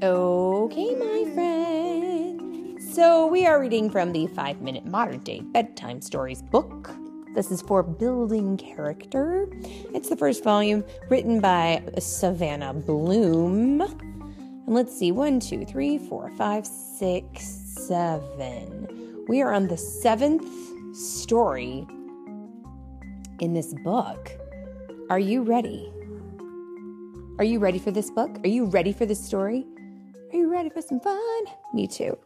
Okay, my friends. So we are reading from the Five Minute Modern Day Bedtime Stories book. This is for building character. It's the first volume written by Savannah Bloom. And let's see one, two, three, four, five, six, seven. We are on the seventh story in this book. Are you ready? Are you ready for this book? Are you ready for this story? Are you ready for some fun? Me too.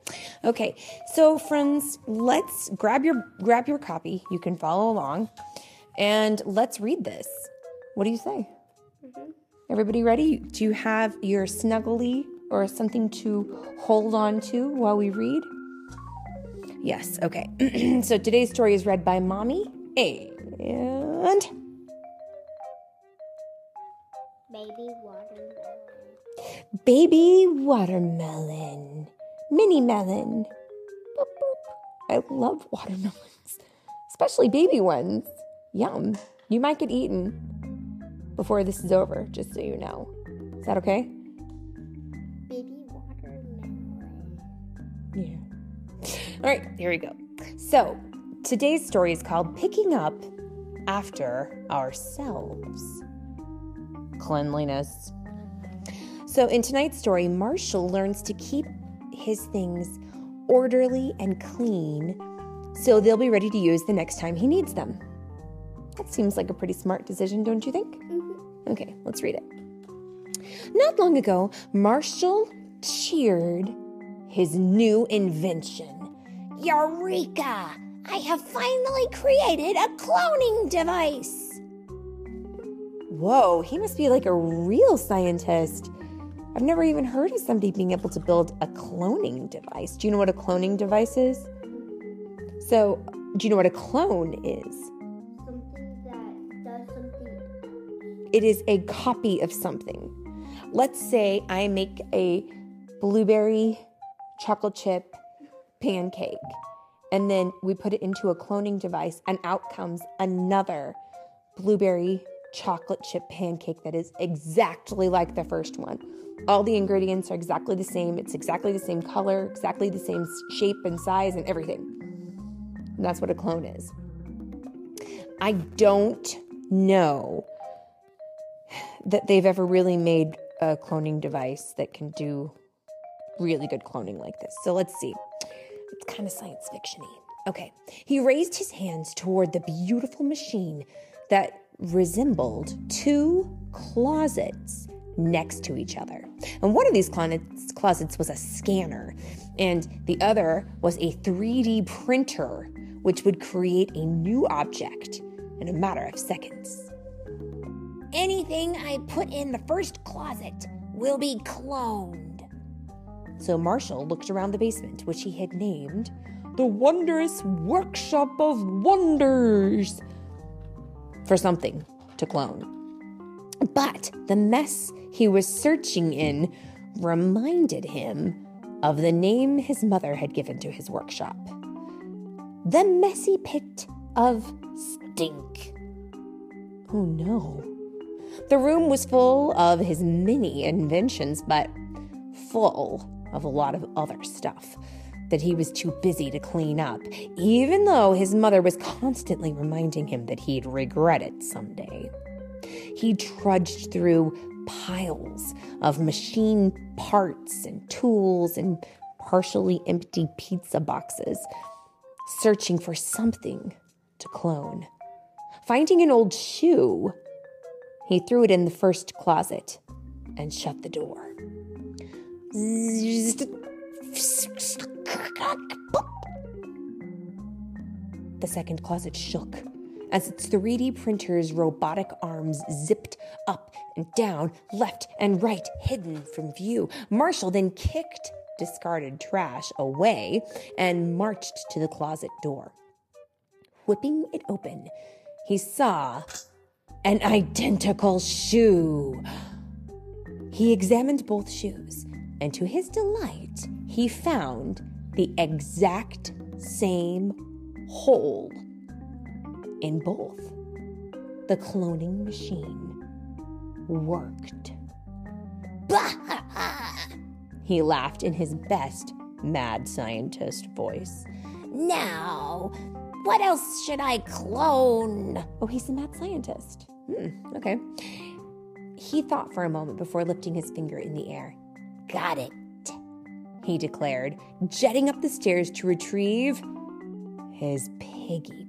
Okay, so friends, let's grab your grab your copy. You can follow along, and let's read this. What do you say? Mm-hmm. Everybody ready? Do you have your snuggly or something to hold on to while we read? Yes. Okay. so today's story is read by Mommy and Baby watermelon. Baby watermelon. Mini melon. Boop, boop. I love watermelons, especially baby ones. Yum. You might get eaten before this is over, just so you know. Is that okay? Baby watermelon. Yeah. All right, here we go. So, today's story is called Picking Up After Ourselves. Cleanliness. So, in tonight's story, Marshall learns to keep his things orderly and clean so they'll be ready to use the next time he needs them. That seems like a pretty smart decision, don't you think? Mm-hmm. Okay, let's read it. Not long ago, Marshall cheered his new invention. Eureka! I have finally created a cloning device. Whoa, he must be like a real scientist. I've never even heard of somebody being able to build a cloning device. Do you know what a cloning device is? So, do you know what a clone is? Something that does something. It is a copy of something. Let's say I make a blueberry chocolate chip pancake, and then we put it into a cloning device, and out comes another blueberry chocolate chip pancake that is exactly like the first one. All the ingredients are exactly the same. It's exactly the same color, exactly the same shape and size and everything. And that's what a clone is. I don't know that they've ever really made a cloning device that can do really good cloning like this. So let's see. It's kind of science fictiony. Okay. He raised his hands toward the beautiful machine that resembled two closets next to each other. And one of these closets was a scanner, and the other was a 3D printer, which would create a new object in a matter of seconds. Anything I put in the first closet will be cloned. So Marshall looked around the basement, which he had named the Wondrous Workshop of Wonders, for something to clone. But the mess he was searching in reminded him of the name his mother had given to his workshop the messy pit of stink. Oh no. The room was full of his many inventions, but full of a lot of other stuff that he was too busy to clean up, even though his mother was constantly reminding him that he'd regret it someday. He trudged through piles of machine parts and tools and partially empty pizza boxes, searching for something to clone. Finding an old shoe, he threw it in the first closet and shut the door. The second closet shook as its 3D printer's robotic arms zipped up and down, left and right, hidden from view. Marshall then kicked discarded trash away and marched to the closet door. Whipping it open, he saw an identical shoe. He examined both shoes, and to his delight, he found the exact same hole in both. The cloning machine worked. He He laughed in his best mad scientist voice. Now, what else should I clone? Oh, he's a mad scientist. Hmm, okay. He thought for a moment before lifting his finger in the air. Got it, he declared, jetting up the stairs to retrieve his piggy.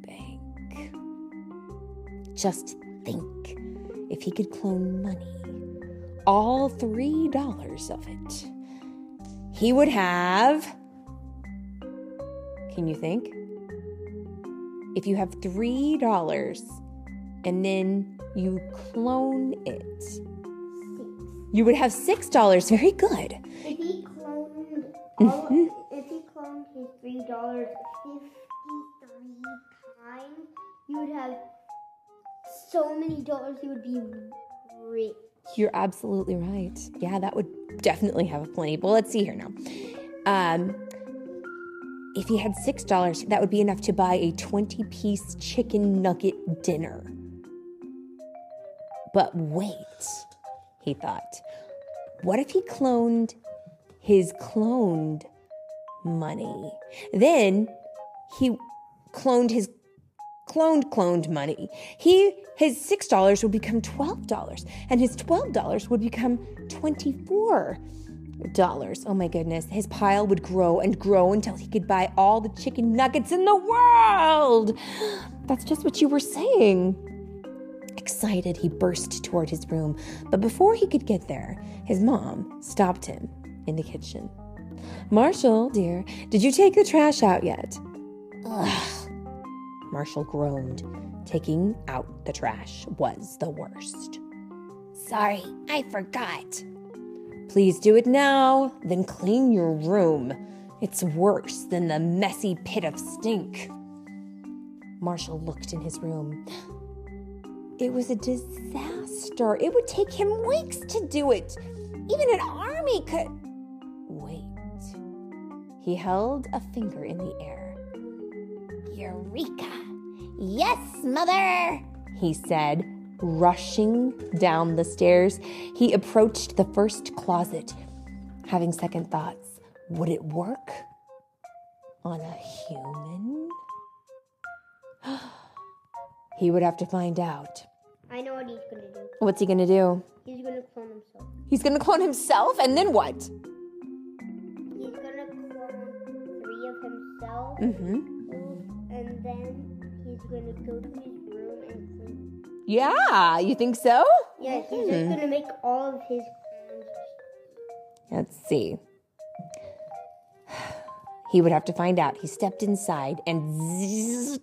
Just think if he could clone money, all three dollars of it, he would have. Can you think? If you have three dollars and then you clone it, Six. you would have six dollars. Very good. If he cloned mm-hmm. all, if he cloned his three dollars fifty-three times, you would have so many dollars. He would be rich. You're absolutely right. Yeah, that would definitely have a plenty. Well, let's see here now. Um, if he had six dollars, that would be enough to buy a twenty-piece chicken nugget dinner. But wait, he thought. What if he cloned his cloned money? Then he cloned his cloned cloned money. He his six dollars would become twelve dollars, and his twelve dollars would become twenty-four dollars. Oh my goodness. His pile would grow and grow until he could buy all the chicken nuggets in the world. That's just what you were saying. Excited, he burst toward his room, but before he could get there, his mom stopped him in the kitchen. Marshall, dear, did you take the trash out yet? Ugh. Marshall groaned. Taking out the trash was the worst. Sorry, I forgot. Please do it now, then clean your room. It's worse than the messy pit of stink. Marshall looked in his room. It was a disaster. It would take him weeks to do it. Even an army could. Wait. He held a finger in the air. Eureka! Yes, mother! He said, rushing down the stairs. He approached the first closet, having second thoughts. Would it work on a human? he would have to find out. I know what he's gonna do. What's he gonna do? He's gonna clone himself. He's gonna clone himself, and then what? He's gonna clone three of himself, Mm-hmm. And then he's gonna go to his room and clean. Yeah, you think so? Yeah, he's just gonna make all of his. Let's see. He would have to find out. He stepped inside and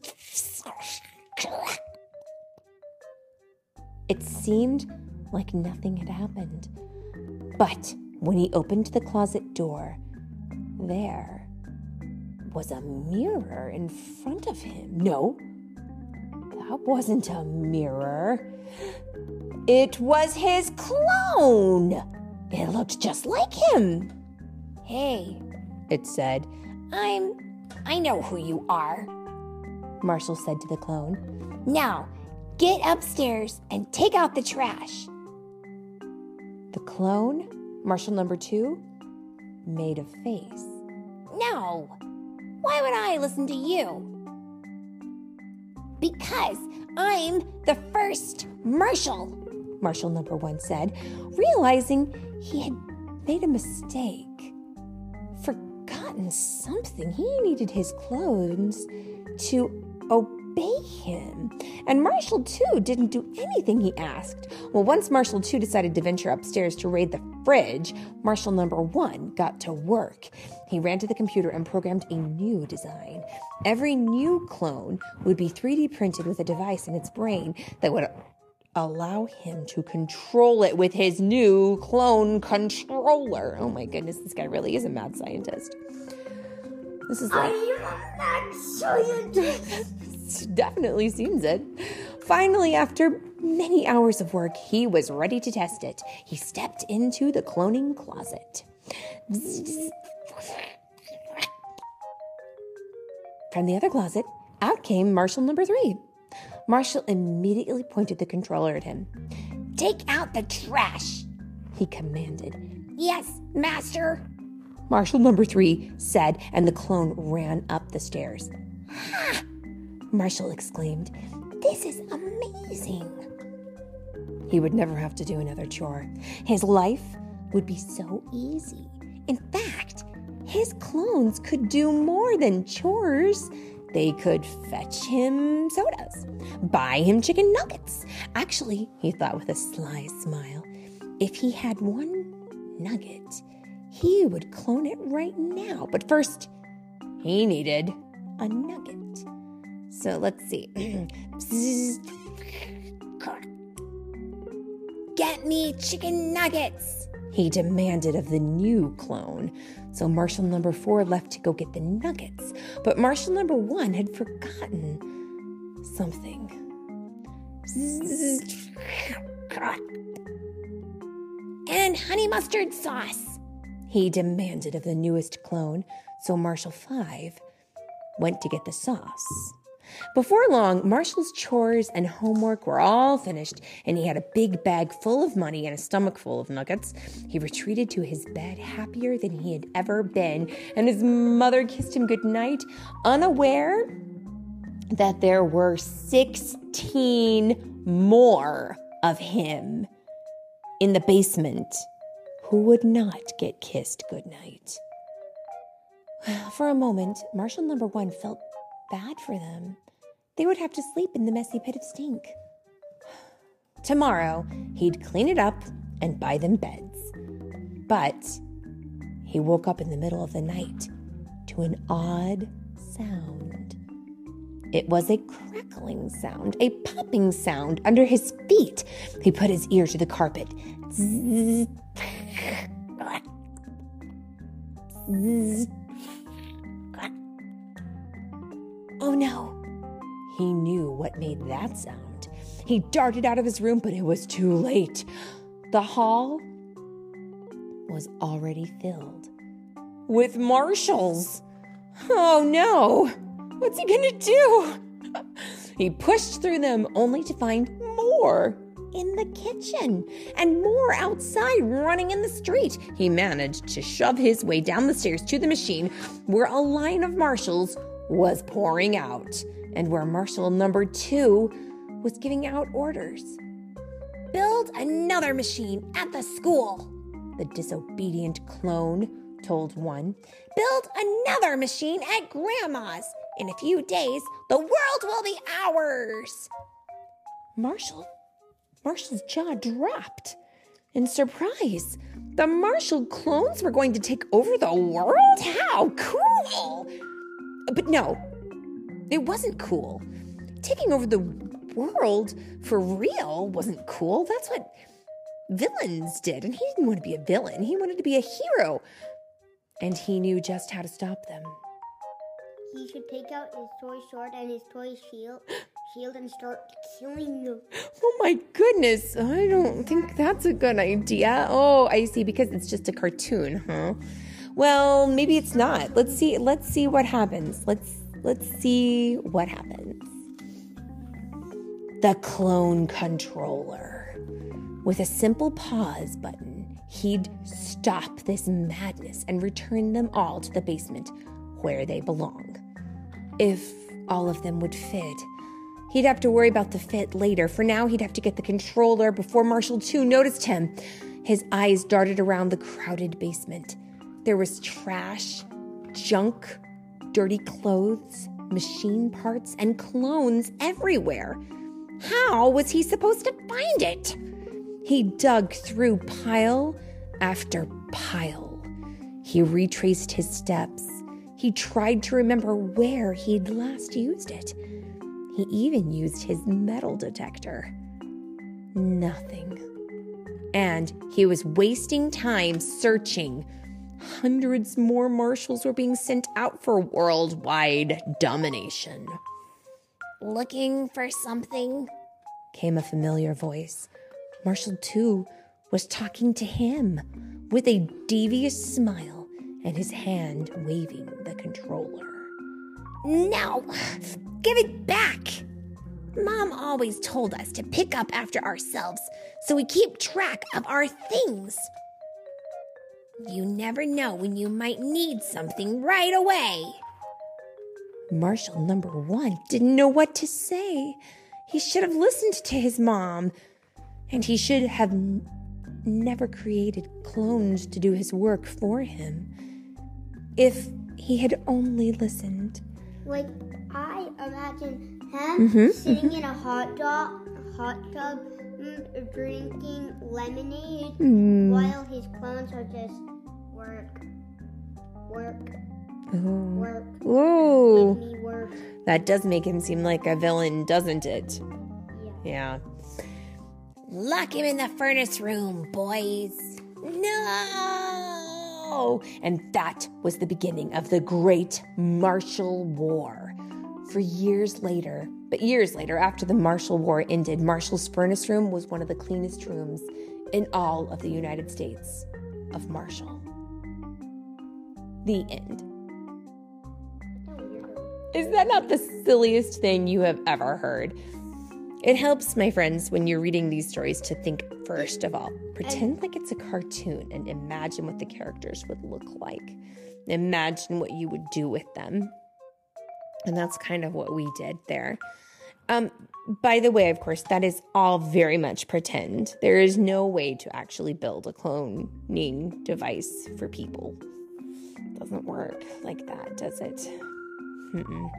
it seemed like nothing had happened. But when he opened the closet door, there was a mirror in front of him. No, wasn't a mirror. It was his clone. It looked just like him. Hey, it said, I'm. I know who you are, Marshall said to the clone. Now, get upstairs and take out the trash. The clone, Marshall number two, made a face. No, why would I listen to you? Because I'm the first Marshall, Marshall number one said, realizing he had made a mistake. Forgotten something. He needed his clones to obey him. And Marshall, too, didn't do anything he asked. Well, once Marshall, too, decided to venture upstairs to raid the fridge, Marshall number one got to work. He ran to the computer and programmed a new design. Every new clone would be 3D printed with a device in its brain that would allow him to control it with his new clone controller. Oh my goodness, this guy really is a mad scientist. This is like. Definitely seems it. Finally, after many hours of work, he was ready to test it. He stepped into the cloning closet. From the other closet, out came Marshall number three. Marshall immediately pointed the controller at him. Take out the trash, he commanded. Yes, master, Marshall number three said, and the clone ran up the stairs. Ha! Marshall exclaimed, This is amazing. He would never have to do another chore. His life would be so easy. In fact, his clones could do more than chores. They could fetch him sodas, buy him chicken nuggets. Actually, he thought with a sly smile, if he had one nugget, he would clone it right now. But first, he needed a nugget. So let's see. Get me chicken nuggets, he demanded of the new clone. So Marshall number four left to go get the nuggets. But Marshall number one had forgotten something. And honey mustard sauce, he demanded of the newest clone. So Marshall 5 went to get the sauce. Before long, Marshall's chores and homework were all finished, and he had a big bag full of money and a stomach full of nuggets. He retreated to his bed happier than he had ever been, and his mother kissed him goodnight, unaware that there were 16 more of him in the basement who would not get kissed goodnight. For a moment, Marshall number one felt bad for them. They would have to sleep in the messy pit of stink. Tomorrow, he'd clean it up and buy them beds. But he woke up in the middle of the night to an odd sound. It was a crackling sound, a popping sound under his feet. He put his ear to the carpet. Oh no! He knew what made that sound. He darted out of his room, but it was too late. The hall was already filled with marshals. Oh no! What's he gonna do? He pushed through them only to find more in the kitchen and more outside running in the street. He managed to shove his way down the stairs to the machine where a line of marshals was pouring out and where Marshall number two was giving out orders. Build another machine at the school, the disobedient clone told one. Build another machine at Grandma's. In a few days, the world will be ours. Marshall, Marshall's jaw dropped in surprise. The Marshall clones were going to take over the world? How cool! But no, it wasn't cool. Taking over the world for real wasn't cool. That's what villains did. And he didn't want to be a villain, he wanted to be a hero. And he knew just how to stop them. He should take out his toy sword and his toy shield, shield and start killing them. Oh my goodness, I don't think that's a good idea. Oh, I see, because it's just a cartoon, huh? Well, maybe it's not. Let's see. Let's see what happens. Let's let's see what happens. The clone controller. With a simple pause button, he'd stop this madness and return them all to the basement where they belong. If all of them would fit. He'd have to worry about the fit later. For now, he'd have to get the controller before Marshall 2 noticed him. His eyes darted around the crowded basement. There was trash, junk, dirty clothes, machine parts, and clones everywhere. How was he supposed to find it? He dug through pile after pile. He retraced his steps. He tried to remember where he'd last used it. He even used his metal detector. Nothing. And he was wasting time searching hundreds more marshals were being sent out for worldwide domination. Looking for something? came a familiar voice. Marshall 2 was talking to him with a devious smile and his hand waving the controller. No, give it back! Mom always told us to pick up after ourselves so we keep track of our things. You never know when you might need something right away. Marshall number one didn't know what to say. He should have listened to his mom, and he should have n- never created clones to do his work for him. If he had only listened. Like I imagine him mm-hmm, sitting mm-hmm. in a hot dog, hot tub, mm, drinking lemonade while his clones are just work, work, Oh. work, Ooh. work. That does make him seem like a villain, doesn't it? Yeah. Yeah. Lock him in the furnace room, boys. No! And that was the beginning of the Great Marshall War. For years later, but years later, after the Marshall War ended, Marshall's furnace room was one of the cleanest rooms in all of the United States of Marshall. The end. Is that not the silliest thing you have ever heard? It helps, my friends, when you're reading these stories to think first of all. Pretend like it's a cartoon and imagine what the characters would look like. Imagine what you would do with them. And that's kind of what we did there. Um, by the way, of course, that is all very much pretend. There is no way to actually build a cloning device for people. It doesn't work like that, does it? Mm-mm.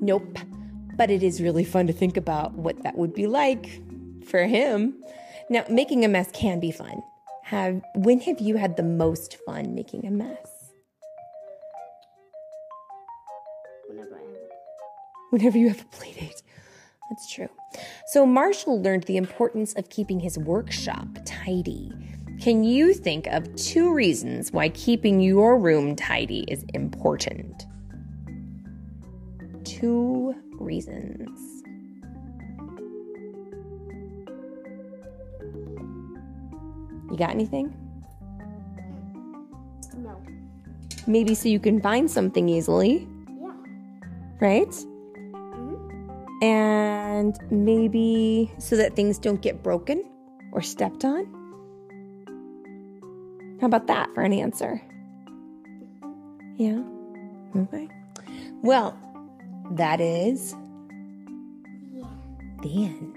Nope. But it is really fun to think about what that would be like for him. Now, making a mess can be fun. Have when have you had the most fun making a mess? Whenever you have a play date. That's true. So Marshall learned the importance of keeping his workshop tidy. Can you think of two reasons why keeping your room tidy is important? Two reasons. You got anything? no. Maybe so you can find something easily, Yeah. right? And maybe so that things don't get broken or stepped on. How about that for an answer? Yeah. Okay. Well, that is Yeah. the end.